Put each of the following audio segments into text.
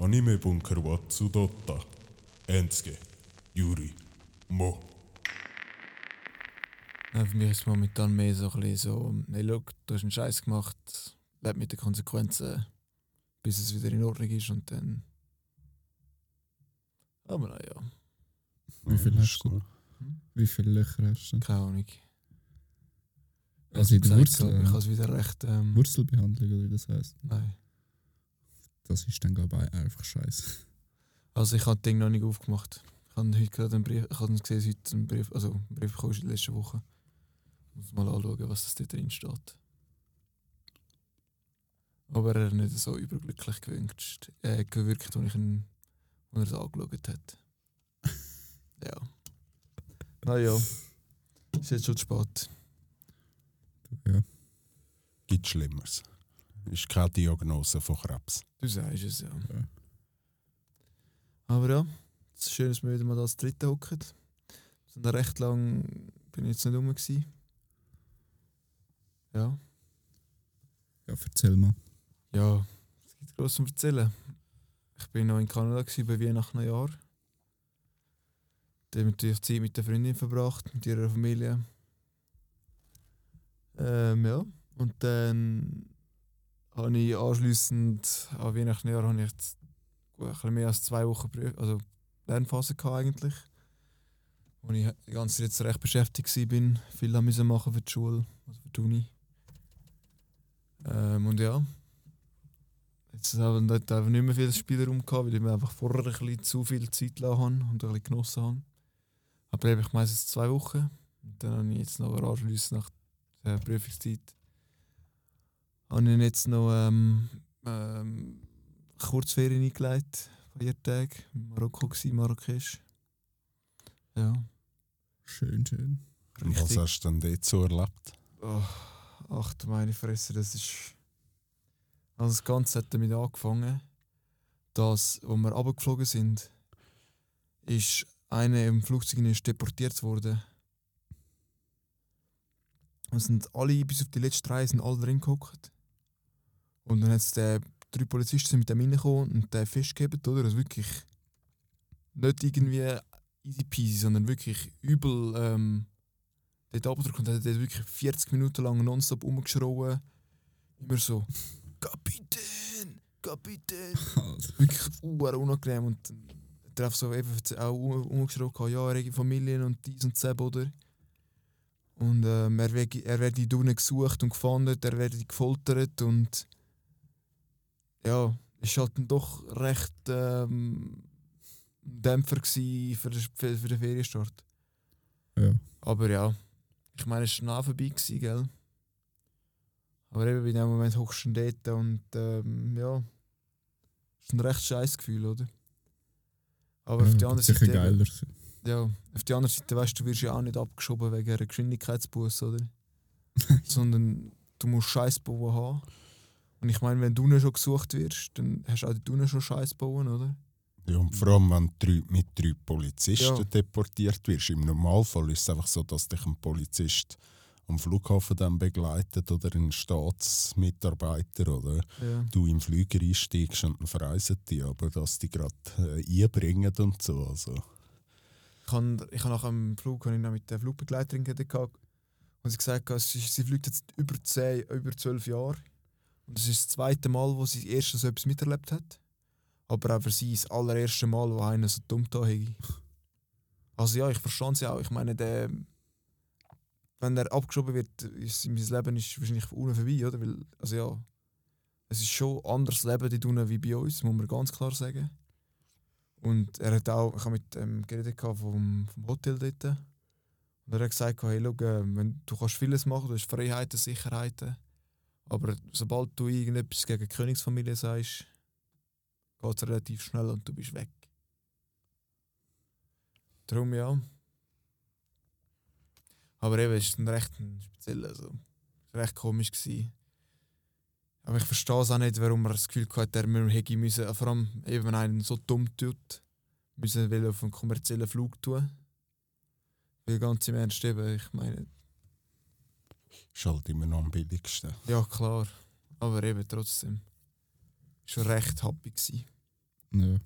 Anime Bunker wa Tsudotta. Enske. Yuri. Mo. Ja, für mich ist es momentan mehr so ein bisschen so, hey, look, du hast einen Scheiß gemacht, leb mit den Konsequenzen, bis es wieder in Ordnung ist und dann. Aber naja, Wie viel Ja, hast ist du? gut. Wie viele Löcher hast du? keine Ahnung. Also in der Wurzel, Ich habe es wieder recht. Ähm, Wurzelbehandlung oder wie das heißt? Nein. Das ist dann glaube ich einfach scheiße. Also ich habe das Ding noch nicht aufgemacht. Ich habe heute gerade einen Brief, ich habe gesehen, heute einen Brief, also einen Brief bekommen in der letzten Woche. Ich muss mal anschauen, was das da drin steht. Aber er hat nicht so überglücklich gewünscht, äh, gewirkt, als ich ihn, als er es angeschaut hat. ja. Naja. Ist jetzt schon zu spät. Ja. Gibt Schlimmeres. Ist keine Diagnose von Krebs. Du sagst es, ja. Ja. Aber ja, es ist schön, dass wir wieder mal als Dritte hocken. So recht lang bin ich jetzt nicht rum. Gewesen. Ja. Ja, erzähl mal. Ja, es gibt groß zu erzählen. Ich bin noch in Kanada gewesen, bei Weihnachten Neujahr. Da habe ich natürlich Zeit mit der Freundin verbracht, mit ihrer Familie. Ähm, ja. Und dann habe ich anschliessend an Weihnachten habe ich jetzt mehr als zwei Wochen Prüf also Lernphase gehabt eigentlich. Wo ich die ganze Zeit recht beschäftigt war, viel haben müssen machen für die Schule, also für die Uni. Ähm, und ja, Jetzt haben wir dort nicht mehr viel Spielraum gehabt, weil ich mir einfach vorher ein bisschen zu viel Zeit gelassen habe und ein bisschen genossen habe. Aber ich meistens zwei Wochen. Und dann habe ich jetzt noch anschliessend nach der Prüfungszeit habe ich jetzt noch ähm, ähm, Kurzferien eingelegt, vier Tage. In Marokko gewesen, Marrakesch. Ja. Schön, schön. Und was Richtig. hast du denn dort so erlebt? Oh, ach du meine Fresse, das ist. Also das Ganze hat damit angefangen, dass, als wir runtergeflogen sind, ist einer im Flugzeug ist deportiert worden. Und sind alle, bis auf die letzten drei, sind alle drin gehockt. Und dann hat der drei Polizisten mit dem reingekommen und den festgehabt, oder? Also wirklich nicht irgendwie easy peasy, sondern wirklich übel ähm, dort runtergedrückt und hat dort wirklich 40 Minuten lang nonstop rumgeschrien. Immer so, Kapitän, Kapitän. Wirklich uhr unangenehm. Und hat er einfach so eben auch umgeschrien, ja, er Familien und dies und das, oder? Und ähm, er, werde, er werde drinnen gesucht und gefahndet, er werde gefoltert und ja, es war halt dann doch recht ähm, Dämpfer für den, für, für den Ferienstart. Ja. Aber ja, ich meine, es war schnell vorbei, gewesen, gell? Aber eben in dem Moment hochst du dort und ähm, ja, es ist ein recht scheiß Gefühl, oder? Aber auf die ja, andere sicher Seite. geiler. Ja, auf die andere Seite weißt du, du wirst ja auch nicht abgeschoben wegen einer Geschwindigkeitsbuß, oder? Sondern du musst Scheiß bauen haben. Und ich meine, wenn du nicht schon gesucht wirst, dann hast du auch du nicht schon Scheiß bauen, oder? Ja, und vor allem, wenn du mit drei Polizisten Ja. deportiert wirst. Im Normalfall ist es einfach so, dass dich ein Polizist am Flughafen dann begleitet oder ein Staatsmitarbeiter oder Ja. du im Flüger einsteigst und dann verreisen die, aber dass die gerade äh, einbringen und so. Also. Ich habe ich hab nach dem Flug ich noch mit der Flugbegleiterin gehabt und sie gesagt, sie, sie fliegt jetzt über, 10, über 12 Jahre. Und das ist das zweite Mal, wo sie erst so etwas miterlebt hat. Aber auch für sie das allererste Mal, wo einer so dumm da hätte. Also ja, ich verstand sie auch. Ich meine, der, wenn er abgeschoben wird, ist sein Leben ist wahrscheinlich unten vorbei, oder? Weil, also ja, es ist schon ein anderes Leben dort unten wie bei uns, muss man ganz klar sagen. Und er hat auch, ich habe mit ähm, geredet vom, vom Hotel dort. Und er hat gesagt, hey, schau, äh, wenn, du kannst vieles machen, du hast Freiheiten, Sicherheiten. Aber sobald du irgendetwas gegen die Königsfamilie sagst, geht es relativ schnell und du bist weg. Darum ja. Aber eben, es war recht ein speziell, also, es war recht komisch. Gewesen. Aber ich verstehe es auch nicht, warum man das Gefühl hat, er hätte müssen, vor allem eben, wenn einen so dumm tut, müssen will auf einen kommerziellen Flug tun. Weil ganz im Ernst eben, ich meine, Ist halt immer noch am billigsten. ja klar, aber eben trotzdem. Schon recht happy gsi. Ja.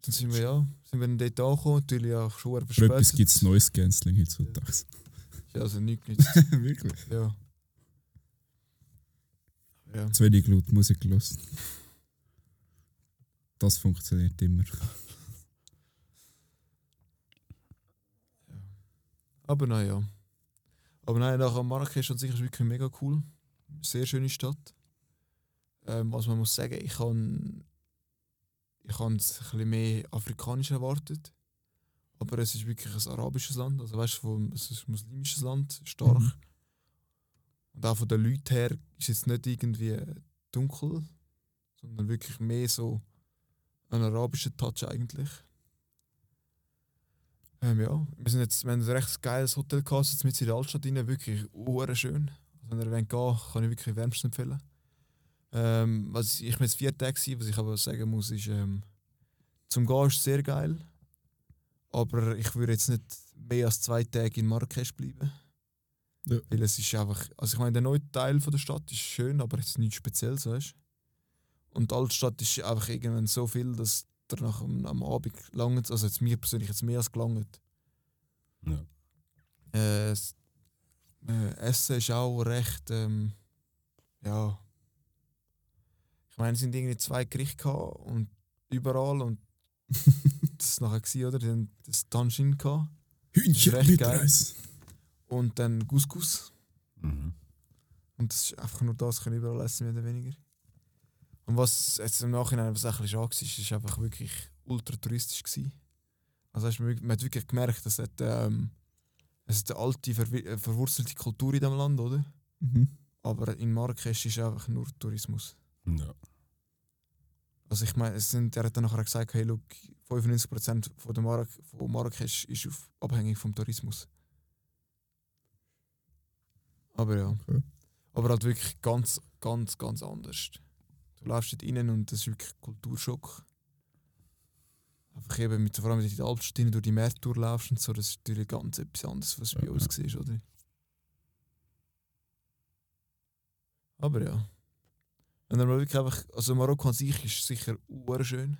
Dann sind wir ja, sind wir dann dort angekommen, natürlich auch schon Für etwas verspätet. gibt es neues Canceling heutzutage. Ja, also nichts nichts. Wirklich? ja. Ja. Zu wenig laut Musik los. Das funktioniert immer. Aber naja. Aber nein, nachher Marrakesch an sich ist wirklich mega cool. Sehr schöne Stadt. Ähm, was man muss sagen, ich habe ich habe es ein bisschen mehr afrikanisch erwartet. Aber es ist wirklich ein arabisches Land. Also weißt du, es ist ein muslimisches Land, stark. Mhm. Und auch von den Leuten her ist es jetzt nicht irgendwie dunkel, sondern wirklich mehr so ein arabischer Touch eigentlich. Ähm, ja, wir, sind jetzt, wir haben ein recht geiles Hotel gehabt, jetzt mit in der Altstadt rein, wirklich schön. Also wenn ihr wollt gehen kann ich wirklich wärmstens empfehlen. Ähm, was ich, ich jetzt vier Tage, gewesen, was ich aber sagen muss, ist, ähm, zum Gehen ist es sehr geil. Aber ich würde jetzt nicht mehr als zwei Tage in Marrakesch bleiben. Ja. Weil es ist einfach, also ich meine, der neue Teil von der Stadt ist schön, aber es ist nichts Spezielles, weißt? Und die Altstadt ist einfach irgendwann so viel, dass der nach am, am Abend langt, also jetzt mir persönlich jetzt mehr als gelangt. Ja. Äh, das, äh, Essen ist auch recht, ähm, ja. Ich meine, es sind irgendwie zwei Gerichte und überall und das ist nachher gewesen, oder? Haben das gehabt Hühnchen recht mit geil. Reis. und dann Couscous. Mhm. Und das ist einfach nur das, können überall essen, mehr oder weniger. Und was jetzt im Nachhinein was ein bisschen schade war, ist, ist einfach wirklich ultra touristisch. Gewesen. Also hast man hat wirklich gemerkt, dass es, ähm, es ist eine alte, verwi- äh, verwurzelte Kultur in diesem Land, oder? Mhm. Aber in Marrakesch ist einfach nur Tourismus. Ja. Also ich meine, es sind, er hat dann nachher gesagt, hey, look, 95% von, der Marrak von Marrakesch ist auf, abhängig vom Tourismus. Aber ja. Okay. Aber halt wirklich ganz, ganz, ganz anders. Du läufst dort rein und das ist wirklich Kulturschock. Einfach eben mit, vor allem mit der Altstadt rein, durch die Märkte durchlaufst und so, das ist natürlich ganz etwas anderes, was du bei Ja, uns ja. siehst, oder? Aber ja. Und dann wirklich einfach, also Marokko an sich ist sicher schön.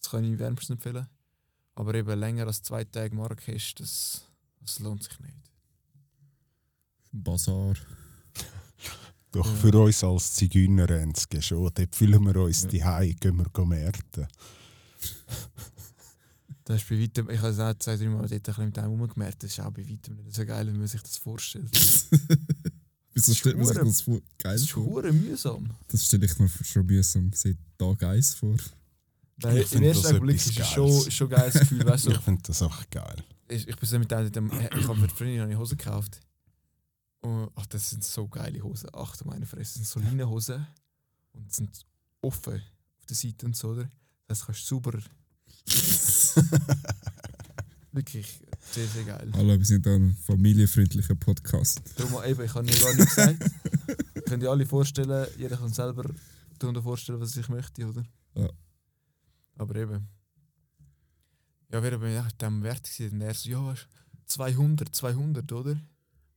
Das kann ich wärmstens empfehlen. Aber eben länger als zwei Tage Marrakesch, das, das lohnt sich nicht. Bazar. Doch Ja. für uns als Zigeuner schon. Dort fühlen wir uns Ja. die Hause, gehen wir märten. Das ist bei weitem, ich habe es auch zwei, drei Mal dort ein bisschen mit einem rumgemerkt, das ist auch bei weitem nicht so geil, wie man sich das vorstellt. Wieso stellt man sich das vor? Geil Das ist vor? mühsam. Das stelle ich mir schon mühsam seit Tag 1 vor. Nein, Ich Im ersten etwas ist es schon, schon ein geiles Gefühl, weißt du. Ich finde das einfach geil. ich, ich bin so mit einem, ich habe für die Freundin eine Hose gekauft. Und, ach, das sind so geile Hosen. Ach du meine Fresse, das sind so Leinenhosen. Und sind offen auf der Seite und so, oder? Das kannst du sauber. Wirklich sehr, sehr geil. Hallo, wir sind ein familienfreundlicher Podcast. Darum eben, ich habe mir gar nicht gesagt. Könnt ihr alle vorstellen, jeder kann selber darunter vorstellen, was er sich möchte, oder? Ja. Aber eben. Ja, wir haben ja dem Wert gesehen und er so, ja, weißt, 200, 200, oder?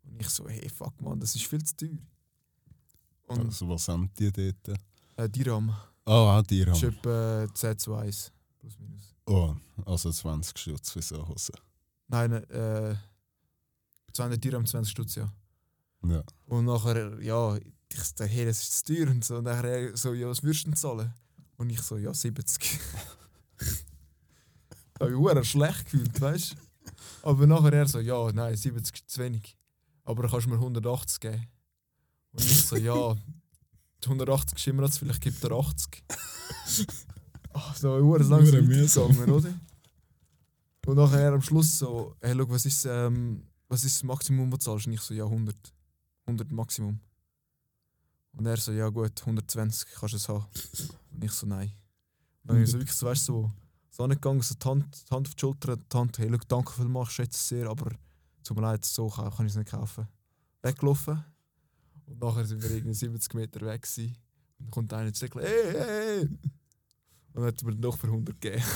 Und ich so, hey, fuck man, das ist viel zu teuer. Und Also, was haben die dort? äh, Dirham, Ah, ah, die das ist etwa 10 zu 1, plus minus. Oh, also 20 Stutz für so Hose. Nein, äh, 200 Dirham, 20 Stutz, ja. Ja. Und nachher, ja, ich so, hey, das ist zu teuer. Und so, und nachher er so, ja, was würdest du denn zahlen? Und ich so, ja, 70. da habe ich schlecht gefühlt, weißt du? Aber nachher er so, ja, nein, 70 ist zu wenig. Aber kannst du mir 180 geben? Und ich so, ja, die 180 ist immer noch zu viel, ich gebe dir 80. Ach, so, hure langsam Hure mühsam. gegangen, oder? Und nachher am Schluss so, hey, schau, was ist, ähm, was ist das Maximum, was du zahlst? Und ich so, ja, 100. 100 Maximum. Und er so, ja gut, 120 kannst du es haben. Und ich so, nein. Und dann bin ich so wirklich so, weißt du, so, so angegangen, so die Hand, die Hand auf die Schulter, die Hand, hey, schau, danke vielmals, schätze es sehr, aber tut mir leid, so kann, kann ich es nicht kaufen. Weggelaufen. Und nachher sind wir irgendwie 70 Meter weg gewesen. Und dann kommt einer und sagt, hey, hey. Und dann hat er mir noch für 100 gegeben.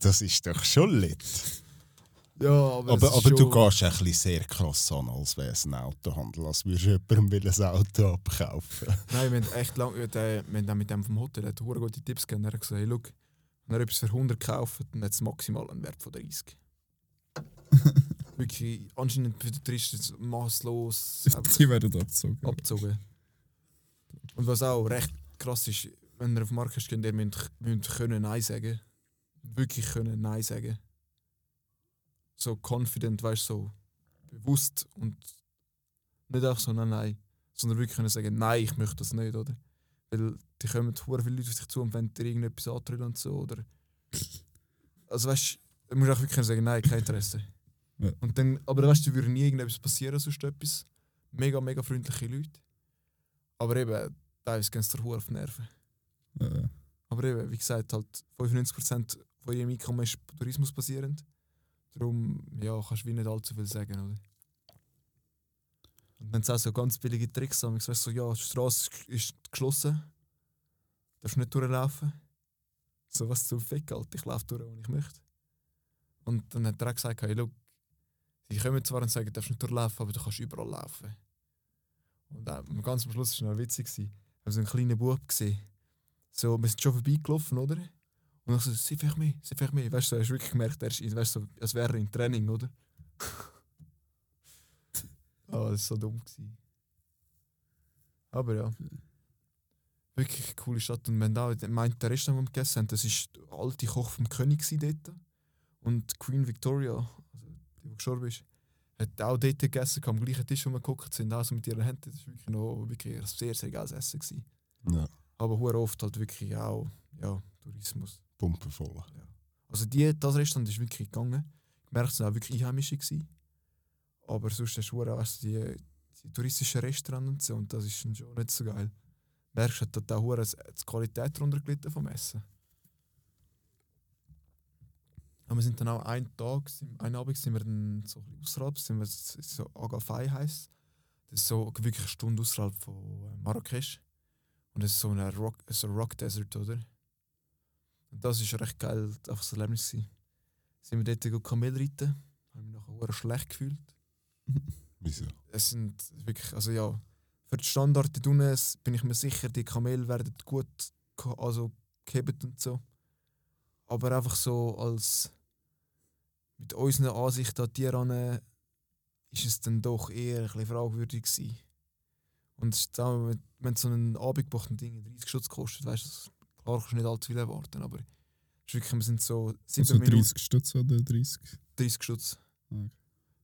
Das ist doch schon lit. Ja, aber, Aber, aber du gehst ein bisschen sehr krass an, als wäre es ein Autohandel. Als würdest du jemandem will ein Auto abkaufen. Nein, wir haben echt lang, ja, der, wir haben mit dem vom Hotel hat gute Tipps gegeben. Er hat gesagt, hey, look, wenn er etwas für 100 kauft, dann hat es maximal einen Wert von 30. Wirklich, anscheinend für den ist masslos einfach Die werden abgezogen. abgezogen. Und was auch recht krass ist, wenn ihr auf Markt geht, ihr müsst, müsst können Nein sagen. Wirklich können Nein sagen. So confident, weißt du, so bewusst und nicht einfach so nein, nein, sondern wirklich können sagen, nein, ich möchte das nicht, oder? Weil die kommen hure viele Leute auf dich zu und wenn dir irgendetwas antrüllen und so, oder? Also weißt du, musst auch wirklich sagen, nein, kein Interesse. Ja. Und dann, aber weißt du, würde nie irgendetwas passieren, sonst etwas. Mega, mega freundliche Leute. Aber eben, teilweise gehen es dir auf die Nerven. Äh, Aber eben, wie gesagt, halt 95% von ihrem Einkommen ist Tourismus basierend. Darum ja, kannst du wie nicht allzu viel sagen, oder? Und dann sind auch so ganz billige Tricks, haben. du, so, ja, die Straße ist geschlossen, darfst nicht durchlaufen. So was zum Fick, Alter, ich laufe durch, wo ich möchte. Und dann hat er auch gesagt, hey, look, sie kommen zwar und sagen, du darfst nicht durchlaufen, aber du kannst überall laufen. Und auch, ganz am Schluss war es noch witzig. Wir haben so einen kleinen Bub gesehen. So, wir sind schon vorbeigelaufen, oder? Und ich so, sieh vielleicht mehr, sieh vielleicht mehr. Weißt du, so, hast du wirklich gemerkt, er ist, in- weißt so, als wäre er im Training, oder? oh, das war so dumm. Gewesen. Aber ja. Wirklich eine coole Stadt. Und wenn da meint, der Restaurant, den wir gegessen haben, das war der alte Koch vom König dort. Und Queen Victoria, die, die gestorben ist, hat auch dort gegessen, am gleichen Tisch, wo wir geguckt sind, auch so mit ihren Händen. Das war wirklich, noch, wirklich ein sehr, sehr geiles Essen. Gewesen. Ja, Aber hure oft halt wirklich auch ja, Tourismus. pumpenvoll. Also die, das Restaurant ist wirklich gegangen. Ich merke, es waren auch wirklich Einheimische. Gewesen. Aber sonst hast du hure, weißt die, die touristischen Restaurants und so, und das ist schon nicht so geil. Merkst du, hat dort auch hure das- die Qualität darunter gelitten vom Essen. Aber wir sind dann auch einen Tag, einen Abend sind wir dann so ein bisschen außerhalb, sind wir so Agafay heisst. Das ist so wirklich eine Stunde außerhalb von äh, Marrakesch. Und das ist so ein Rock, so Rock Desert, oder? Und das war recht geil, einfach so ein Erlebnis. Gewesen. Sind wir dort go Kamel reiten, haben mich nachher schlecht gefühlt. Wieso? Es sind wirklich, also ja, für die Standard dort unten bin ich mir sicher, die Kamel werden gut also gehebt und so. Aber einfach so als mit unseren Ansichten an Tiere an, ist es dann doch eher ein bisschen fragwürdig gewesen. Und auch, wenn- so einen Abend gebucht und Ding 30 Schutz kostet, weißt du, klar kannst du nicht allzu viel erwarten, aber wirklich, wir sind so sieben also Minuten 30 Stutz oder 30? 30 Schutz. Okay.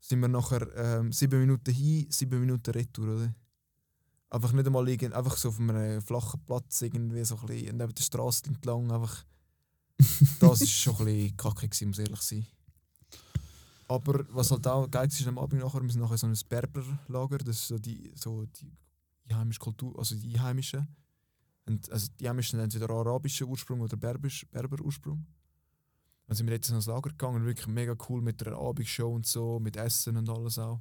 Sind wir nachher ähm, sieben Minuten hin, sieben Minuten retour, oder? Einfach nicht einmal liegen, einfach so auf einem flachen Platz irgendwie so ein bisschen neben der Straße entlang. Einfach. Das war schon ein bisschen kacke, gewesen, muss ich ehrlich sein. Aber was halt auch geil ist am Abend nachher, wir sind nachher so ein Berberlager, das ist so die, so die einheimische Kultur, also die Einheimischen. Und also die Einheimischen haben entweder arabischen Ursprung oder Berbisch, Berber Ursprung. Dann sind wir jetzt ins Lager gegangen, wirklich mega cool mit der Abendshow und so, mit Essen und alles auch.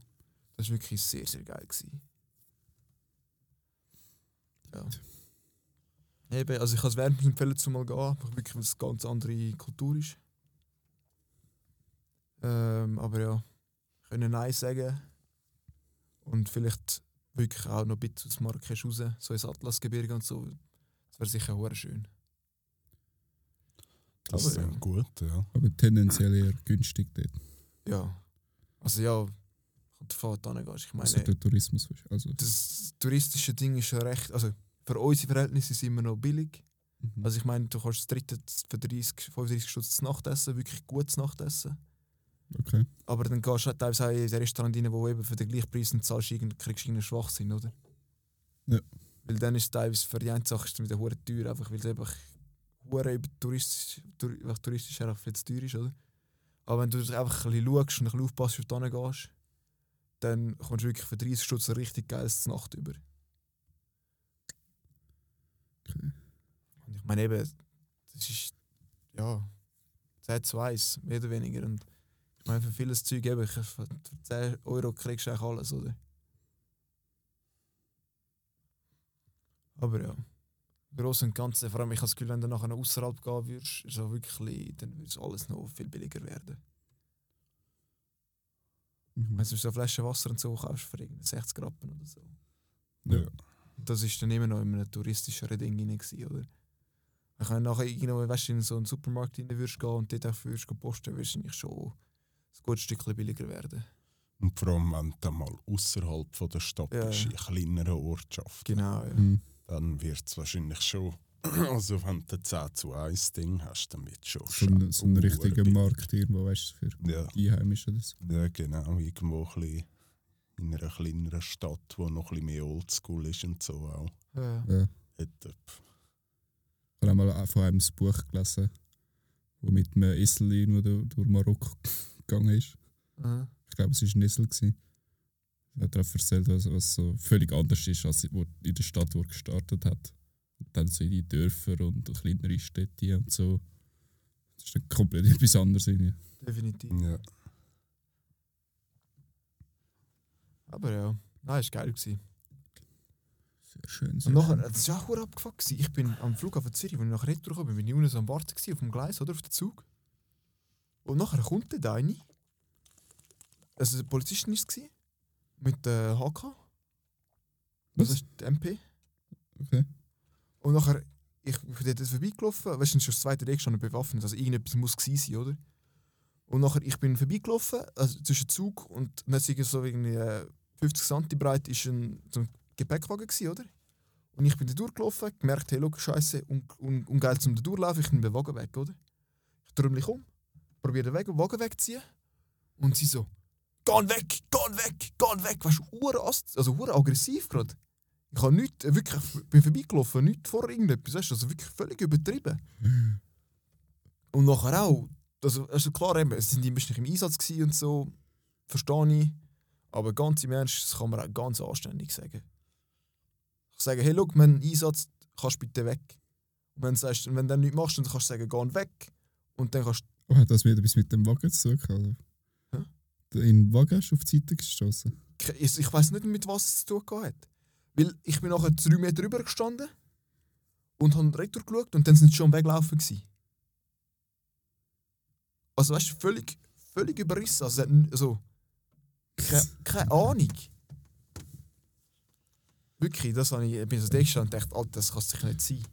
Das war wirklich sehr, sehr geil. Gewesen. Ja. Eben, also ich kann es wärmstens empfehlen, zu mal gehen, wirklich, weil es eine ganz andere Kultur ist. Ähm, aber ja, können Nein sagen. Und vielleicht wirklich auch noch ein bisschen aus Marrakesch raus, so ins Atlasgebirge und so. Das wäre sicher auch schön. Das Aber ist ja. ja. gut, ja. Aber tendenziell eher günstig dort. Ja. Also ja, kommt davon, wo du hingehst. Ich meine, Also der Tourismus. Also, das touristische Ding ist ja recht. Also für unsere Verhältnisse sind wir noch billig. mhm. Also ich meine, du kannst das dritte für 30, 35 Stutz zu Nacht essen, wirklich gutes Nachtessen. okay. Aber dann gehst du halt teilweise auch in ein Restaurant rein, wo eben für den gleichen Preis und zahlst, kriegst du irgendeinen Schwachsinn, oder? Ja. Weil dann ist es teilweise für die eine Sache es wieder hure teuer, einfach weil es einfach hure touristisch, touristisch einfach viel zu teuer ist, oder? Aber wenn du einfach ein bisschen schaust und ein bisschen aufpasst, wo du hingehst, dann kommst du wirklich für 30 Stutz ein richtig geiles Nacht über. Okay. Und ich meine eben, das ist ja 10 zu 1, mehr oder weniger. Und ich meine, für vieles Zeug eben, ich- für 10 Euro kriegst du eigentlich alles, oder? Aber ja, im Großen und Ganzen, vor allem ich habe das Gefühl, wenn du nachher noch außerhalb gehen würdest, ist auch wirklich, dann würde es alles noch viel billiger werden. Mhm. Wenn du so eine Flasche Wasser und so kaufst für irgendwie 60 Rappen oder so. Ja. Das ist dann immer noch in einem touristischeren Ding rein, gewesen, oder? Ich kann nachher irgendwo, weißt du, in so einen Supermarkt rein würdest gehen und dort einfach würdest posten, würdest du eigentlich schon ein gutes Stückchen billiger werden. Und vor allem, wenn du mal außerhalb von der Stadt Ja, bist, in kleineren Ortschaften, Genau, ja. Mhm. dann wird es wahrscheinlich schon. Also, wenn du ein 10 zu 1 Ding hast, dann wird es schon. So ein, so ein schon richtiger urbillig. Markt irgendwo, weißt du, für Ja. die Einheimischen. Das. Ja, genau. Irgendwo ein bisschen in einer kleineren Stadt, wo noch ein bisschen mehr Oldschool ist und so auch. ja. Ja. Äh, Ich habe auch von einem das Buch gelesen, wo mit einem Esel durch, Marokko gegangen ist. Aha. Ich glaube, es war ein Esel. gewesen. Er hat darauf erzählt, was, was so völlig anders ist, als wo in der Stadt, wo er gestartet hat. Und dann so in die Dörfer und kleinere Städte und so. Das ist dann komplett etwas anderes. Irgendwie. Definitiv. ja. Aber ja, nein, es war geil. Gewesen. Sehr schön. Und Sehr nachher, schön. das war auch abgefuckt. gewesen. Ich bin am Flughafen Zürich, als ich nach Retour kam, bin ich unten so am Warten gewesen, auf dem Gleis oder auf den Zug. Und nachher kommt der eine. Also, eine Polizistin war es. Mit der HK. Das Was? ist die MP. Okay. Und nachher, ich bin dort vorbeigelaufen. Weißt du, schon das zweite Tag schon bewaffnet. Also, irgendetwas muss gewesen sein, oder? Und nachher, ich bin vorbeigelaufen, also zwischen Zug und dann so irgendwie äh, 50 cm breit ist ein, so ein Gepäckwagen gewesen, oder? Und ich bin da durchgelaufen, gemerkt, hey, look, scheiße, un, un, ungeil zum da durchlaufen, ich nehme den Wagen weg, oder? Ich drehe mich um, probiere den Weg, Wagen wegzuziehen und sie so, geh weg, geh weg, geh weg, weißt du, also ur aggressiv gerade. Ich habe nichts, äh, wirklich, ich bin vorbeigelaufen, nichts vor irgendetwas, weißt du, also wirklich völlig übertrieben. Und nachher auch, also, also klar, eben, es sind die nicht im Einsatz und so, verstehe ich. Aber ganz im Ernst, das kann man auch ganz anständig sagen. Ich sage, hey, schau, wir haben einen Einsatz, kannst bitte weg. Und wenn du, sagst, wenn du dann nichts machst, dann kannst du sagen, geh weg. Und dann kannst Oh, hat das wieder etwas mit dem Wagen zu tun? gehabt, Oder? Hä? In den Wagen hast du auf die Seite gestoßen. du, ich, ich weiß nicht, mit was es zu tun hat. Weil ich bin nachher drei Meter drüber gestanden und habe retour geschaut und dann sind sie schon Weglaufen. Gewesen. Also weißt du, völlig, völlig überrissen. Also, also keine, keine Ahnung. Wirklich, das habe ich, ich bin so da und dachte, Alter, das kann es sicher nicht sein.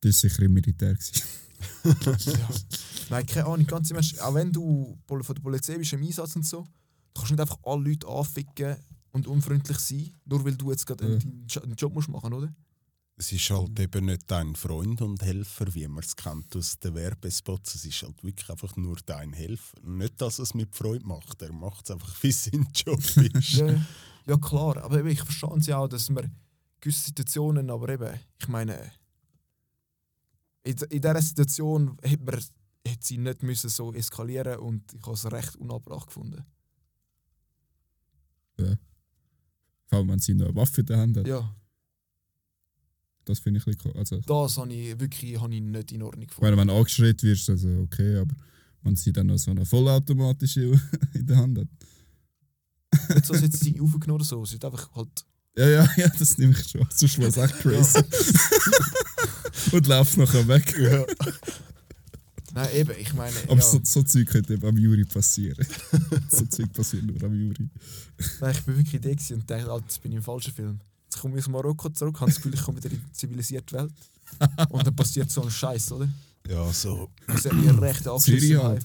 Das war sicher im Militär. Ja. Nein, keine Ahnung, ganz im Ernst. Auch wenn du von der Polizei bist im Einsatz und so, du kannst nicht einfach alle Leute anficken und unfreundlich sein, nur weil du jetzt gerade Ja. deinen Job musst machen, oder? Es ist halt eben nicht dein Freund und Helfer, wie man es kennt aus den Werbespots. Es ist halt wirklich einfach nur dein Helfer. Nicht, dass er es mit Freude macht. Er macht es einfach, wie sein Job ist. Ja, ja klar, aber eben, ich verstehe sie auch, dass man gewisse Situationen, aber eben, ich meine, in, in dieser Situation hätte man hätte sie nicht müssen so eskalieren und ich habe es recht unabbracht gefunden. Vor allem, wenn sie noch eine Waffe in der Hand hat. Ja, Das finde ich ein bisschen. Also, das habe ich wirklich habe ich nicht in Ordnung gefunden. wenn du angeschreit wirst, also okay, aber wenn sie dann noch so eine vollautomatische in der Hand hat. Nicht so, dass jetzt sie aufgenommen oder so, sie hat einfach halt Ja, ja, ja, das nehme ich schon. Sonst wäre es echt crazy. Und läuft nachher weg. Nein, eben, ich meine. Aber ja, so, so Zeug könnte eben am Juri passieren. so Zeug passiert nur am Juri. nein, ich bin wirklich da und dachte, Alter, jetzt bin ich im falschen Film. Jetzt komme ich aus Marokko zurück, habe das Gefühl, ich komme wieder in die zivilisierte Welt. Und dann passiert so ein Scheiß, oder? Ja, so. Das hat mir recht Zürich halt.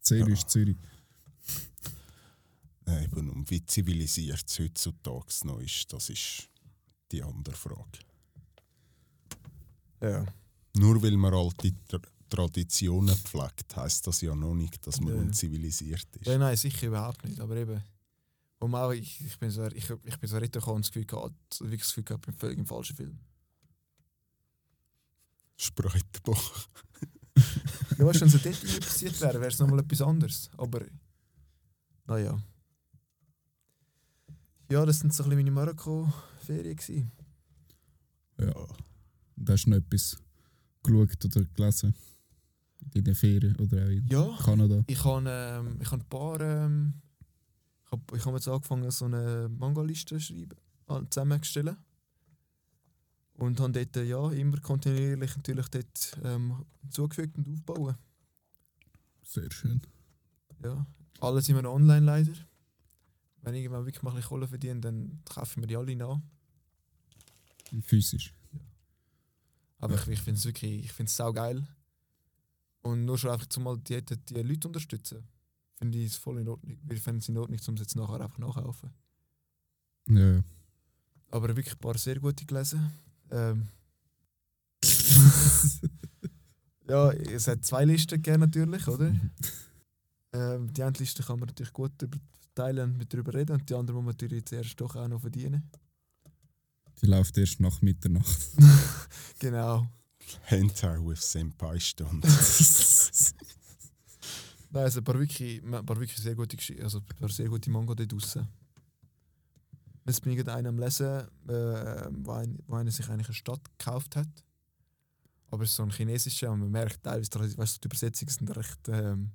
Zürich ist Zürich. Eben, und wie zivilisiert es heutzutage noch ist, das ist die andere Frage. Ja. Nur weil man alte Tra Traditionen pflegt, heisst das ja noch nicht, dass man Ja. unzivilisiert ist. ja. Nein, sicher überhaupt nicht. Aber eben. Und auch, ich, ich bin so, ich, ich bin so retour und das Gefühl gehabt, wirklich das Gefühl gehabt, ich bin völlig im falschen Film. Spreutenbach. Ja, weißt du, wenn so dort passiert wäre, wäre es nochmal etwas anderes. Aber, naja. Ja, das sind so ein bisschen meine Marokko-Ferien. Ja. Und hast du noch etwas geschaut oder gelesen? In den Ferien oder auch in Ja, Kanada? ich habe ähm, ich hab ein paar. Ähm, ich habe ich hab jetzt angefangen, so eine Manga-Liste zu schreiben, zusammenzustellen. Und habe dort äh, ja, immer kontinuierlich natürlich dort ähm, zugefügt und aufbauen. Sehr schön. Ja. Alle sind wir noch online leider. Wenn ich irgendwann wirklich mal ein bisschen Kohle verdiene, dann kaufen wir die alle nach. Physisch. Aber ich, ich finde es wirklich, ich finde es geil. Und nur schon einfach zumal die, die, die Leute unterstützen, finde ich es voll in Ordnung. Wir finden es in Ordnung, um es jetzt nachher einfach nachkaufen. Ja. Aber wirklich ein paar sehr gute gelesen. Ähm. ja, es hat zwei Listen gegeben natürlich, oder? Ähm, die eine Liste kann man natürlich gut teilen und mit darüber reden und die andere muss man natürlich zuerst doch auch noch verdienen. Die läuft erst nach Mitternacht. Genau. Hentai with Senpai Stunde. Nein, also ein paar wirklich, ein paar wirklich sehr gute also ein paar sehr gute Manga dort draussen. Jetzt bin ich gerade einen am Lesen, äh, wo, ein, wo einer sich eigentlich eine Stadt gekauft hat. Aber es ist so ein chinesischer und man merkt teilweise, weißt du, die Übersetzungen sind recht ähm,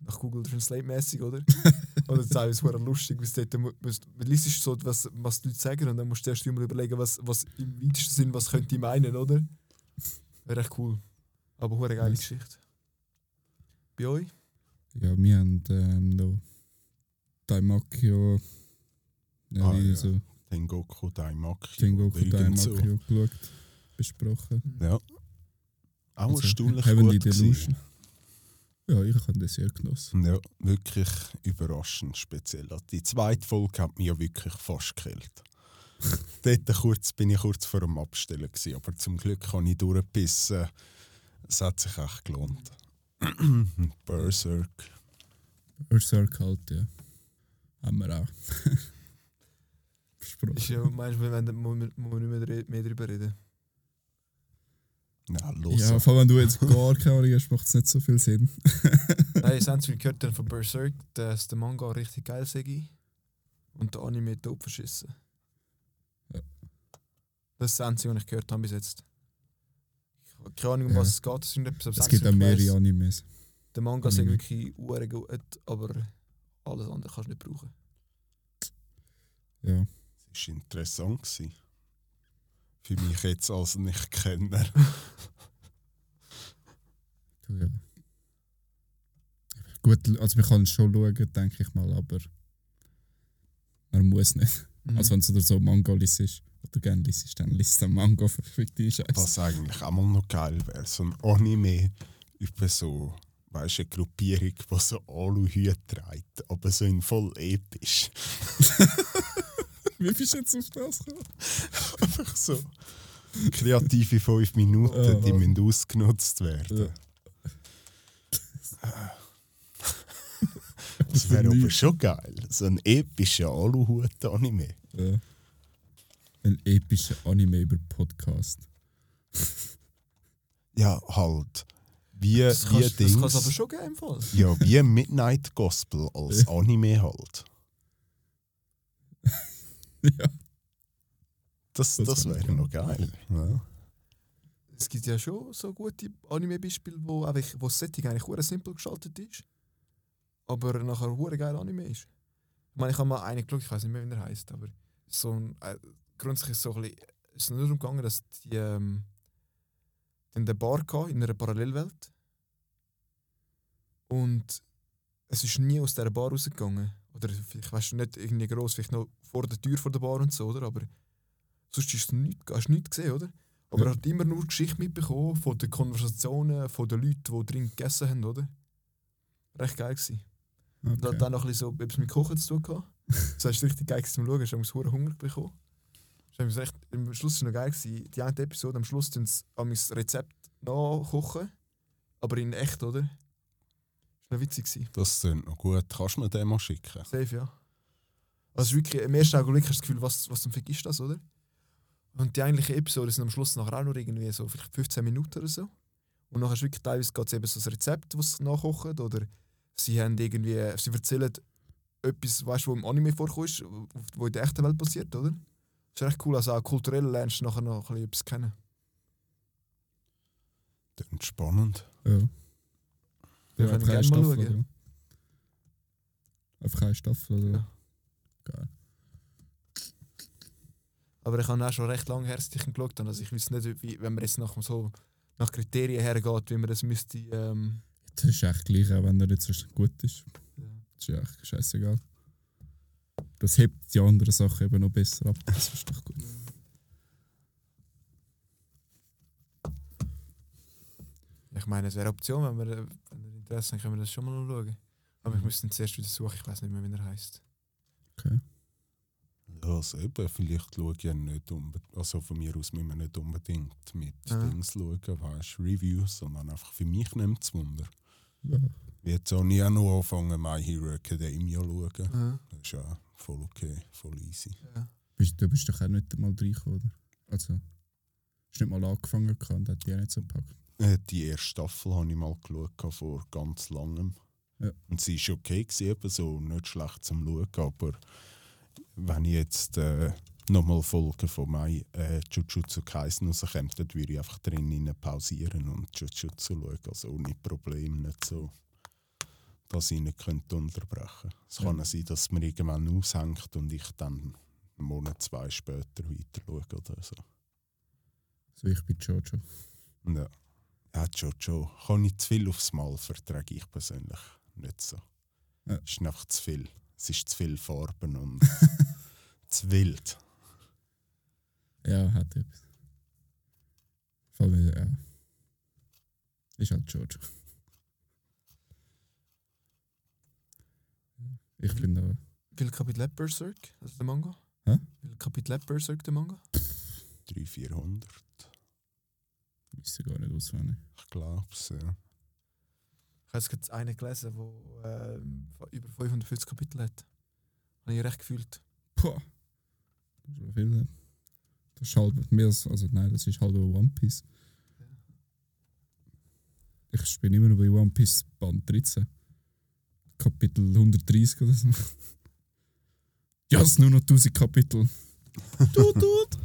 nach Google Translate mäßig, oder? oder teilweise war lustig, weil es dort mu- musst- du liest so, was, was die Leute sagen und dann musst du erst immer überlegen, was, was im weitesten Sinn, was könnte ich meinen, oder? Wäre echt cool. Aber eine geile. Geschichte. Bei euch? Ja, wir haben ähm, noch Daimakio. Ja, Ah, ja. so Tengoku Daimakyo. Tengoku irgend so. Daimakio geschaut, besprochen. Ja. Auch Also, erstaunlich gut gewesen. Delusion. Ja, ich habe das sehr genossen. Ja, wirklich überraschend speziell. Die zweite Folge hat mich ja wirklich fast gekillt. Dort kurz, bin ich kurz vor dem Abstellen, gewesen, aber zum Glück kann ich durchbissen. Es hat sich echt gelohnt. Berserk. Berserk halt, ja. Haben wir auch. besprochen. Ist ja, meinst du, wir muss man nicht mehr, mehr darüber reden? Ja, los. Ja, vor allem wenn du jetzt gar keine Ahnung hast, macht es nicht so viel Sinn. Nein, das Einzige, was ich gehört habe von Berserk, dass der Manga richtig geil sei und der Anime top verschissen. Ja. Das ist das Einzige, was ich gehört habe bis jetzt. Ich habe keine Ahnung, um Ja. was es geht. Es, ist etwas, Es gibt auch mehrere Animes. Der Manga ist Anime. wirklich uhr gut, aber alles andere kannst du nicht brauchen. Ja. Das war interessant. gewesen. Für mich jetzt als Nicht-Kenner. Du, ja. Gut, also man kann es schon schauen, denke ich mal, aber man muss nicht. Mhm. Also wenn es oder so Manga liest oder gerne liest, dann liest den Manga für fiktive Scheiße. Was eigentlich auch mal noch geil wäre, so ein Anime über so, weißt du, eine Gruppierung, die so Aluhüte trägt, aber so in voll episch. Wie bist du jetzt auf das gekommen? Einfach so. Kreative fünf Minuten, Ja, die ja. müssen ausgenutzt werden. Das wäre aber schon geil. So ein epischer Aluhut-Anime. Ja. Ein epischer Anime über Podcast. Ja, halt. Wie, das wie kannst- das kann es Dings. aber schon geben Fall. Ja, wie Midnight Gospel als Anime halt. ja. Das, Das das wär wäre noch geil. Ja. Es gibt ja schon so gute Anime-Beispiele, wo, einfach, wo das Setting eigentlich sehr simpel gestaltet ist, aber nachher hure geil Anime ist. Ich meine, ich habe mal einen geschaut, ich weiß nicht mehr, wie er heißt, aber so ein, äh, grundsätzlich ist so ein bisschen, es ist nur darum gegangen, dass die ähm, haben eine Bar gehabt in einer Parallelwelt und es ist nie aus dieser Bar rausgegangen. Oder ich weiß nicht irgendwie groß, vielleicht noch vor der Tür vor der Bar und so, oder? Aber sonst ist es nichts, hast du nichts gesehen, oder? Aber er hat immer nur Geschichte mitbekommen von den Konversationen von den Leuten, die drin gegessen haben, oder? Recht geil gewesen. Und Okay. hat dann noch ein bisschen so etwas mit Kochen zu tun gehabt. Das war richtig geil zum Schauen, du hast verdammt Hunger bekommen. Das echt, am Schluss war noch geil. Gewesen. Die eine Episode, am Schluss tun sie an mein Rezept nachkochen, aber in echt, oder? Das war noch witzig. Gewesen. Das klingt noch gut. Kannst du mir den mal schicken? Safe, ja. Also wirklich, im ersten Augenblick hast du das Gefühl, was, was zum Fick ist das, oder? Und die eigentlichen Episoden sind am Schluss nachher auch nur irgendwie so vielleicht 15 Minuten oder so. Und nachher ist wirklich teilweise geht's eben so ein Rezept, das sie nachkochen, oder sie haben irgendwie, sie erzählen etwas, weißt du, was im Anime vorkommt, wo in der echten Welt passiert, oder? Das ist recht cool, also auch kulturell lernst du nachher noch ein bisschen etwas kennen. Klingt spannend. Ja. Wir Ja, können einfach gerne eine mal Staffel, schauen. oder? Einfach eine Staffel, oder? Ja. Geil. Aber ich habe auch schon recht lange Herzlichen geschaut. und Also ich weiß nicht, wie, wenn man jetzt nach, so, nach Kriterien hergeht, wie man das müsste. Ähm, Das ist echt gleich, auch wenn er jetzt so gut ist. Das ist ja echt scheißegal. Das hebt die anderen Sachen eben noch besser ab. Das ist doch gut. Ich meine, es wäre eine Option, wenn wir, wenn wir Interesse haben, können wir das schon mal schauen. Aber ich müsste ihn zuerst wieder suchen, ich weiß nicht mehr, wie er heißt. Okay. Ja, also eben, vielleicht schaue ich ja nicht unbedingt, also von mir aus müssen wir nicht unbedingt mit Ja. Dings schauen, weißt Reviews, sondern einfach für mich nimmt es Wunder. Wie jetzt auch nie auch noch anfangen, My Hero Academia zu schauen. Ja. Das ist ja voll okay, voll easy. Ja. Bist, du bist doch auch nicht einmal reingekommen, oder? Also, hast nicht mal angefangen und hat die auch nicht so gepackt. Äh, Die erste Staffel habe ich mal geschaut, vor ganz langem. Ja. Und sie war okay, gewesen, eben so nicht schlecht zum Schauen, aber wenn ich jetzt äh, nochmal Folgen von My äh, Jujutsu Kaisen rauskommt, dann würde ich einfach drinnen pausieren und Jujutsu schauen. Also ohne Problem, nicht so, dass ich nicht unterbrechen könnte. Es kann ja sein, dass es mir irgendwann aushängt und ich dann einen Monat, zwei später weiter schaue oder so. So, ich bin Jojo. Ja. Ja, Jojo. Kann ich zu viel aufs Mal, vertrage ich persönlich nicht so. Ja. Es ist einfach zu viel. Es ist zu viel Farben und zu wild. Ja, hat etwas. Vor allem, ja. Ist halt Jojo. Ich bin da. Wie viele Kapitel hat Berserk, also der Manga? Hä? Wie viele Kapitel hat Berserk, der Manga? 300, 400. Wisse gar nicht auswendig. Ich glaube es, ja. Ich habe jetzt einen gelesen, der ähm, über 550 Kapitel hat. Habe ich recht gefühlt. Boah. Das ist schon viel. ne? Das ist halb mehr als, also nein, das ist halb One Piece. Ich bin immer noch bei One Piece Band 13. Kapitel 130 oder so. Ja, es sind nur noch 1000 Kapitel. Tut, tut.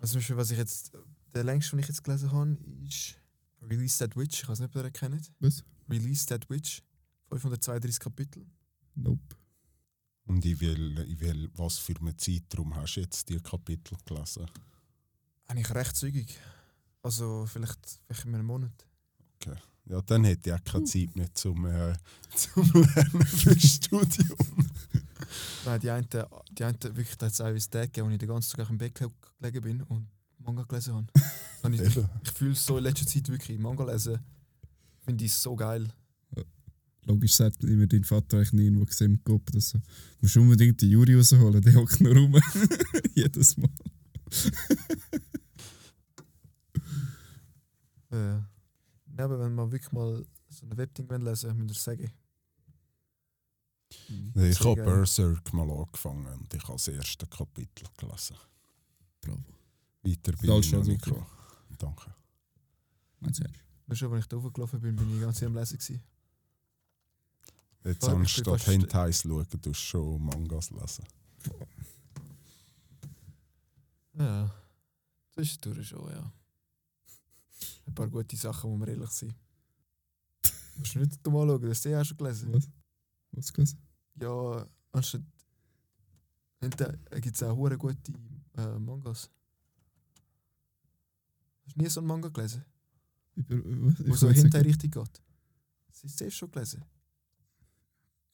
Also, was ich jetzt, der längste, den ich jetzt gelesen habe, ist Release That Witch. Ich weiß nicht, ob ihr den kennt. Was? Release That Witch. 532 Kapitel. Nope. Und ich will, ich will, was für einen Zeitraum hast du jetzt die Kapitel gelesen? Eigentlich recht zügig. Also, vielleicht, vielleicht in einem Monat. Ja, dann hätte ich auch keine Zeit mehr zum, äh, zum Lernen fürs Studium. Nein, die einen, die einen wirklich da hat es auch ins Tag gegeben, wo ich den ganzen Tag dem Bett gelegen bin und Manga gelesen habe. Ich Eben. ich fühle es so in letzter Zeit wirklich. Manga lesen finde ich so geil. Logisch sagt immer dein Vater eigentlich nie irgendwo gesehen im Kopf oder so. Du musst unbedingt den Juri rausholen, der hockt nur rum. Jedes Mal. Äh, ja, aber wenn man wirklich mal so ein Webding lesen müsst ihr sagen. Ich Sehr habe. Berserk mal angefangen und ich habe das erste Kapitel gelesen. Bravo. Weiter bin ich noch schon nicht. Danke. Meinst du ernst? Nur schon, als ich da hochgelaufen bin, bin ich ganz am Lesen. Gewesen. Jetzt bin anstatt Hentais schauen, du schon Mangas lesen. Ja, das ist durch schon, ja. Ein paar gute Sachen, wo wir ehrlich sind. Musst du nicht mal schauen, das hast du eh auch schon gelesen. Was? Was gelesen? Ja, anstatt. Da gibt es auch hure gute äh, Mangas. Hast du nie so einen Manga gelesen, Über, was? wo Ich so hinterher richtig geht? Das ist zuerst schon gelesen.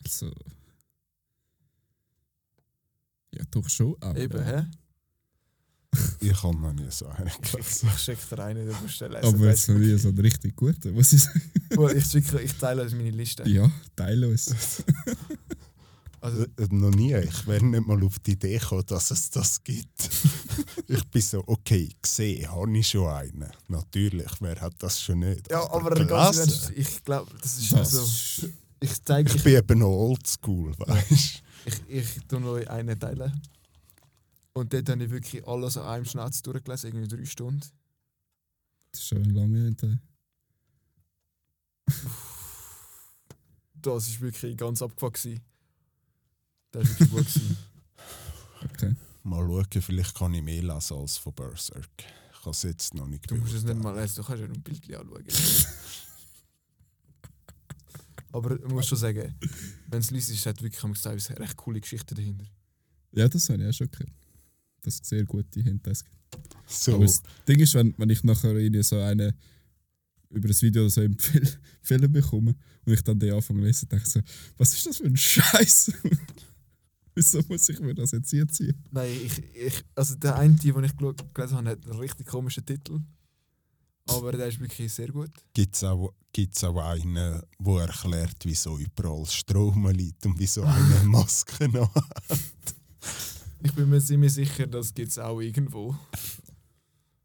Also. Ja, doch schon. Aber, Eben, hä? Ich habe noch nie so einen gelesen. Ich schick dir einen, du musst den lesen. aber jetzt noch nie so einen richtig guten, muss ich sagen. Well, ich, schicke, ich teile in meine Liste. Ja, teile uns. Also, Äh, noch nie. Ich wäre nicht mal auf die Idee gekommen, dass es das gibt. ich bin so, okay, gesehen habe ich schon einen. Natürlich, wer hat das schon nicht? ja, aber? Ernst, ich glaube, das ist Das also. Ist- Ich zeige Ich ich, bin eben noch oldschool, weißt du? ich, ich tue euch einen teilen. Und dort habe ich wirklich alles an einem Schnatz durchgelesen, irgendwie drei Stunden. Das ist schon ein langer Hinterher. Das war wirklich ganz abgefuckt. gewesen. Das war wirklich gut. Okay. Mal schauen, vielleicht kann ich mehr lesen als von Berserk. Ich kann es jetzt noch nicht Du musst es nicht mal lesen, du kannst ja nur ein Bild anschauen. Aber ich muss schon sagen, wenn es liest, ist hat wirklich haben wir gesagt, eine recht coole Geschichte dahinter. Ja, das habe ich auch schon gehört. Dass es sehr gute gibt. So, Aber das Ding ist, wenn, wenn ich nachher irgendwie so eine über ein Video so empfehl- empfehlen bekomme Und ich dann den anfange zu lesen, denke ich so, was ist das für ein Scheiß? Wieso muss ich mir das jetzt hier ziehen? Nein, ich, ich, also der eine, den ich gelesen habe, hat einen richtig komischen Titel. Aber der ist wirklich sehr gut. Gibt es auch, gibt's auch einen, der erklärt, wieso überall Strom liegt und wieso eine Maske noch Ich bin mir ziemlich sicher, das gibt es auch irgendwo.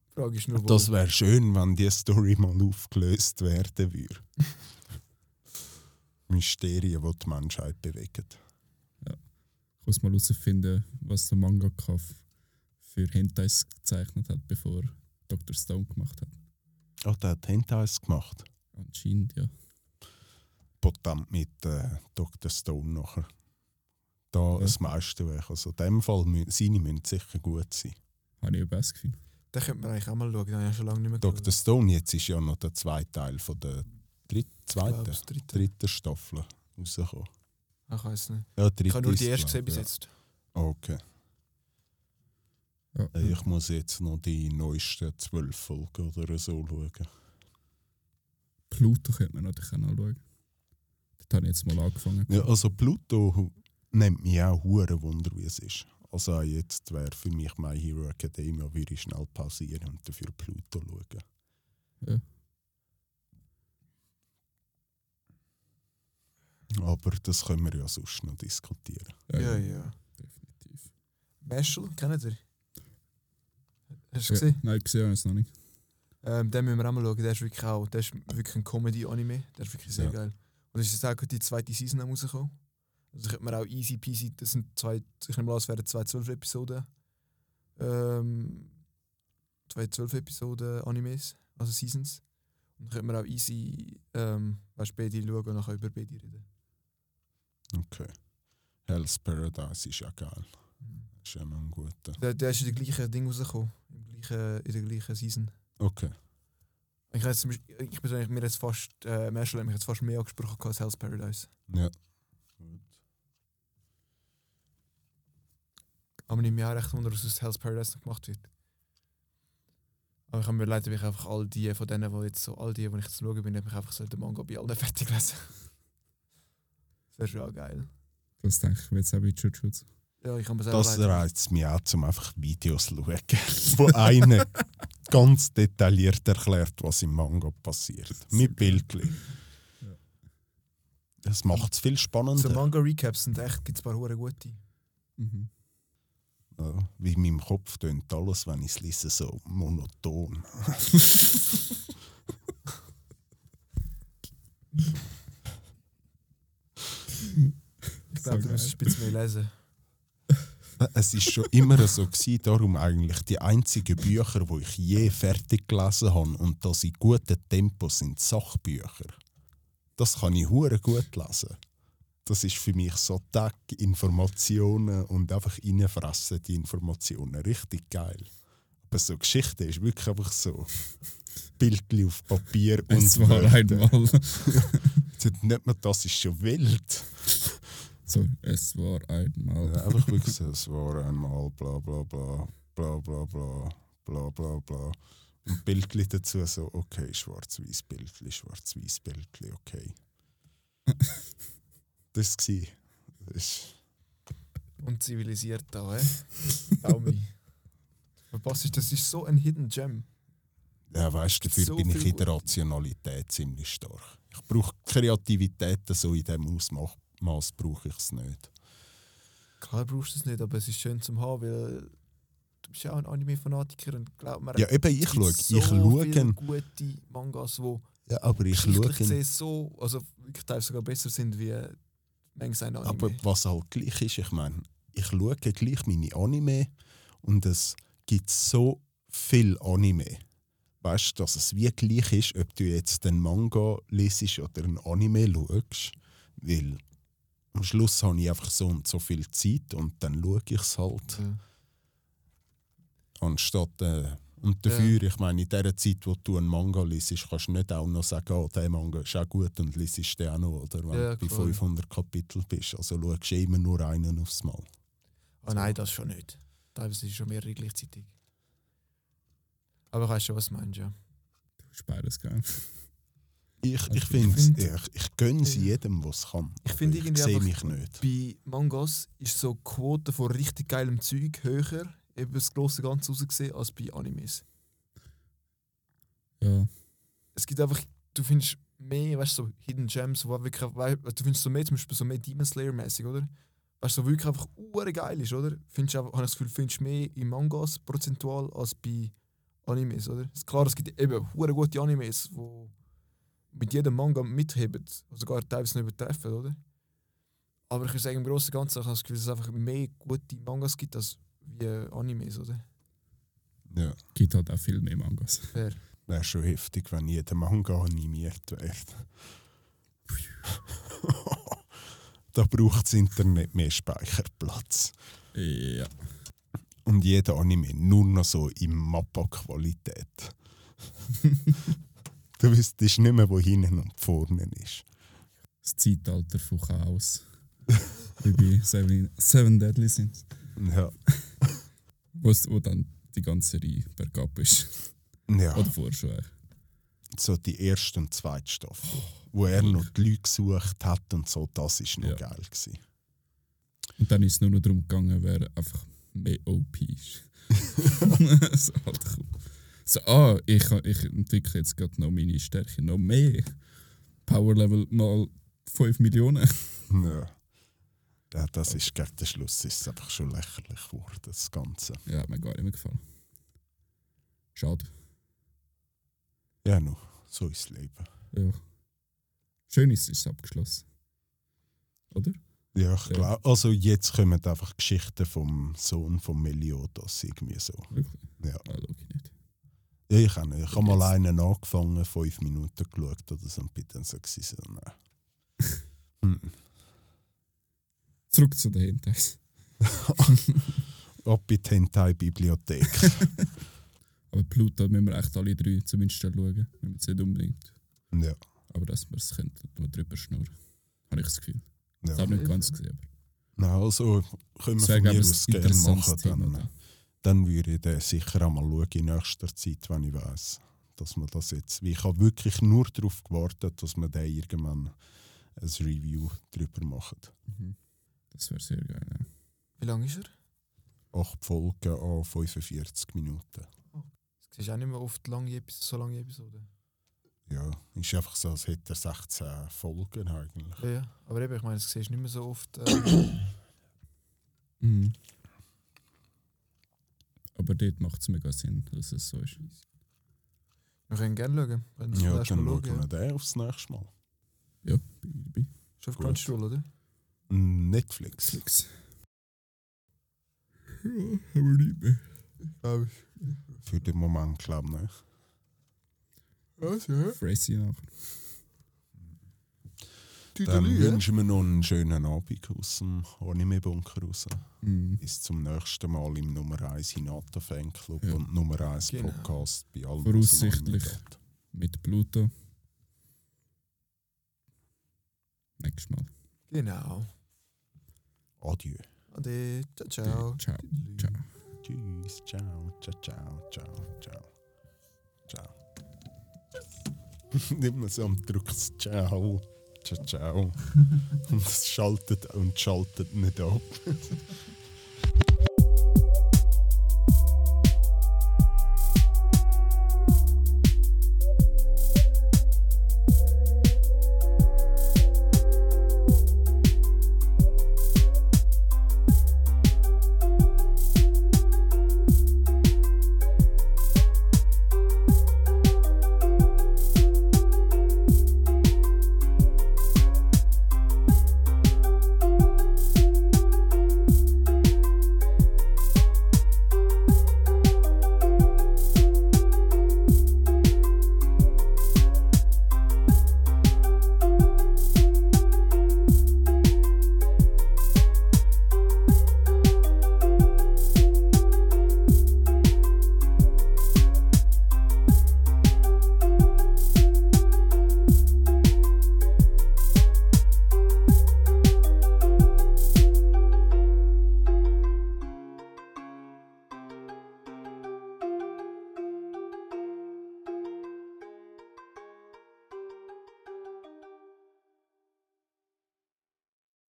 Die Frage ist nur, wo. Das wäre schön, wenn die Story mal aufgelöst werden würde. Mysterien, die die Menschheit bewegen. Ich muss mal herausfinden, was der Mangaka für Hentais gezeichnet hat, bevor Dr. Stone gemacht hat. Oh, der hat Hentais gemacht. Anscheinend, ja. Potent mit äh, Dr. Stone nachher. Da Ja. das meiste weg. Also in dem Fall, seine müssen sicher gut sein. Habe ich auch besser gefühlt. Den könnte man eigentlich auch mal schauen, den habe ich ja schon lange nicht mehr Dr. Stone, jetzt ist ja noch der zweite Teil von der dritt, zweiten, glaube, das dritte. dritten Staffel rausgekommen. Ich weiß nicht. Ja, Ich habe nur die erste gesehen bis jetzt. Okay. Ja. Äh, Ich muss jetzt noch die neuesten zwölf Folgen oder so schauen. Pluto könnte man natürlich auch noch schauen. Das habe ich jetzt mal angefangen. Ja, also Pluto nimmt mich auch hure Wunder, wie es ist. Also auch jetzt wäre für mich My Hero Academia, würde ich schnell pausieren und dafür Pluto schauen. Ja. Aber das können wir ja sonst noch diskutieren. Ja, ja. Definitiv. Mashal, kennt ihr? Hast du Ja, gesehen? nein, gesehen habe ich es noch nicht. Ähm, den müssen wir auch mal schauen. Der ist wirklich auch, der ist wirklich ein Comedy-Anime. Der ist wirklich sehr Ja. geil. Und es ist jetzt auch die zweite Season rausgekommen. Also könnte man auch easy peasy, das sind zwei, ich nehme an, es wären zwei zwölf Episoden. Ähm, zwei zwölf Episoden Animes, also Seasons. Und dann könnte man auch easy, ähm, weißt, beide schauen und nachher über beide reden. Okay. Hell's Paradise ist ja geil. Ist ja noch ein guter. Der, der ist in der gleichen Ding rausgekommen. Im gleichen, in der gleichen Season. Okay. Ich, weiss, ich persönlich, mir jetzt fast, äh, Marshall hat mich jetzt fast mehr angesprochen als Hell's Paradise. Ja. Aber ich mir auch recht wunder, was aus Hell's Paradise noch gemacht wird. Aber ich habe mir leider wirklich einfach all die von denen, die jetzt so, all die, die ich jetzt schauen bin, habe ich einfach so den Manga bei allen fertig lesen. Das wäre schon auch geil. Das denke ich mir jetzt auch bei Jujutsu. Ja, ich mir selber Das reizt mich auch, um einfach Videos zu schauen, wo einer ganz detailliert erklärt, was im Manga passiert. Mit Bildchen. Das macht es viel So spannender. Manga-Recaps sind echt, gibt es ein paar gute. Mhm. Ja, wie in meinem Kopf tönt alles, wenn ich es lese, so monoton. Ich glaube, du musst ein bisschen mehr lesen. Es ist schon immer so gewesen, darum eigentlich die einzigen Bücher, wo ich je fertig gelesen habe und das in gutem Tempo sind Sachbücher. Das kann ich hure gut lesen. Das ist für mich so Tag Informationen und einfach reinfressen die Informationen richtig geil. Aber so Geschichte ist wirklich einfach so Bildchen auf Papier Es und war Wörter. einmal. Nicht mehr das ist schon wild. So, es war einmal. Ja, einfach wirklich so, es war einmal bla bla bla, bla bla bla, bla bla bla. Und Bildchen dazu so, okay, schwarz-weiß Bildchen, schwarz-weiß Bildchen, okay. Das war es. Das ist- Und zivilisiert da, hä? Baumi. Was ist das? ist so ein Hidden Gem. Ja, weißt du, dafür So bin ich in der. Rationalität ziemlich stark. Ich brauche Kreativität so in diesem Ausmaß brauche ich es nicht. Klar brauchst du es nicht, aber es ist schön zum haben, weil du bist ja auch ein Anime-Fanatiker und glaub mir, Ja, eben, ich es schaue, gibt ich so schaue, viele gute Mangas, die ja, aber ich schaue, so, also wirklich teilweise sogar besser sind wie manches ein Anime. Aber was halt gleich ist, ich meine, ich schaue gleich meine Anime und es gibt so viel Anime. Weißt du, dass es wie gleich ist, ob du jetzt den Manga liest oder ein Anime schaust. Weil am Schluss habe ich einfach so und so viel Zeit und dann schaue ich es halt. Ja. Anstatt. Äh, und dafür, ich meine, in der Zeit, wo du einen Manga liest, kannst du nicht auch noch sagen, oh, der Manga ist auch gut und liest den auch noch, oder? Wenn Ja, du bei voll. 500 Kapitel bist. Also schaust du immer nur einen aufs Mal. Ah nein, das schon nicht. Teilweise ist es schon mehrere gleichzeitig. Aber ich weiß schon, was du meinst, ja. Du hast beides geil. Ich, ich ich finde find- ich, ich gönne sie Ja. jedem, was kann. Ich finde irgendwie sehe einfach- mich nicht. Bei Mangas ist so die Quote von richtig geilem Zeug höher, eben das große Ganze rausgesehen, als bei Animes. Ja, Es gibt einfach, du findest mehr, weißt du, so Hidden Gems, wo wirklich, du findest so mehr, zum Beispiel so mehr Demon Slayer-mäßig, oder? Weißt du, so wirklich einfach geil ist, oder? Findest du einfach, habe ich das Gefühl, findest du mehr in Mangas prozentual als bei Animes, oder? Es ist klar, es gibt eben gute Animes, die mit jedem Manga mitheben, sogar teilweise noch übertreffen, oder? Aber ich würde sagen, im Großen und Ganzen habe ich das Gefühl, dass es einfach mehr gute Mangas gibt als wie Animes, oder? Ja. gibt halt auch viel mehr Mangas. Fair. Wäre schon heftig, wenn jeder Manga animiert wäre. da braucht das Internet mehr Speicherplatz. Ja. Und jeder Anime nur noch so in Mappa-Qualität. du wüsstest nicht mehr, wo hinten und vorne ist. Das Zeitalter von Chaos. Wie bei Seven, Seven Deadly Sins. Ja. Wo, es- wo dann die ganze Reihe bergab ist. ja. Oder vorher schon. So die erste und zweite Staffel. Wo er noch die Leute gesucht hat und so, das war noch Ja. geil. Gewesen. Und dann ist es nur noch darum gegangen, wer einfach mehr OP ist. so, halt cool. So, ah, ich, ich entwickle jetzt gerade noch meine Stärke noch mehr. Power Level mal 5 Millionen. Ja. ja. Das ist gegen den Schluss ist es einfach schon lächerlich geworden, das Ganze. Ja, hat mir gar nicht mehr gefallen. Schade. Ja, noch. So ist das Leben. Ja. Schön ist es abgeschlossen. Oder? Ja, ich Ja. glaube. Also jetzt kommen einfach Geschichten vom Sohn von Meliodas irgendwie so. Wirklich? Ja. Ah, ich nicht. Ja, ich habe ich hab mal einen angefangen, fünf Minuten geschaut oder so und bin dann so gewesen, so, nein. Hm. Zurück zu den Hentais. Ab in die Hentai-Bibliothek. Aber Pluto müssen wir echt alle drei zumindest schauen. Wir müssen es nicht unbedingt. ja. Aber dass wir es wir drüber schnurren. Habe ich das Gefühl. Ich ja. habe nicht ganz gesehen, Nein, also können wir es wäre, von mir ich, aus gerne machen. Thema. Dann, da. Dann würde ich den sicher einmal schauen in nächster Zeit, wenn ich weiß, dass man das jetzt. Weil ich habe wirklich nur darauf gewartet, dass wir da irgendwann ein Review drüber machen. Mhm. Das wäre sehr geil. Ja. Wie lang ist er? Acht Folgen an 45 Minuten. Das siehst auch nicht mehr oft lange Episoden, so lange Episoden. Ja, ist einfach so, als hätte er 16 Folgen eigentlich. Ja, ja. Aber eben, ich meine, das siehst du nicht mehr so oft. Äh, Mhm. Aber dort macht es mega Sinn, dass es so ist. wir können gerne schauen. Können Ja, dann schauen wir den aufs nächste Mal. Ja, bin dabei. Ist auf. Crunchyroll, oder? Netflix. Flix. Ja, haben wir nicht mehr. Glaube Für den Moment, glaube ich. nicht. Was, ja? Fressi nach. Dann wünschen wir noch einen schönen Abend aus dem Anime-Bunker raus. Mhm. Bis zum nächsten Mal im Nummer 1 Hinata Fanclub Ja. und Nummer 1 Genau. Podcast bei allen. Voraussichtlich. Mit Pluto. Nächstes Mal. Genau. Adieu. Ade. Ciao, ciao. Ciao. Ciao. Tschüss. Ciao. Ciao, ciao, ciao, ciao. Ciao. Nicht mehr so am Druck. Ciao. Ciao, ciao. und es schaltet und schaltet nicht ab.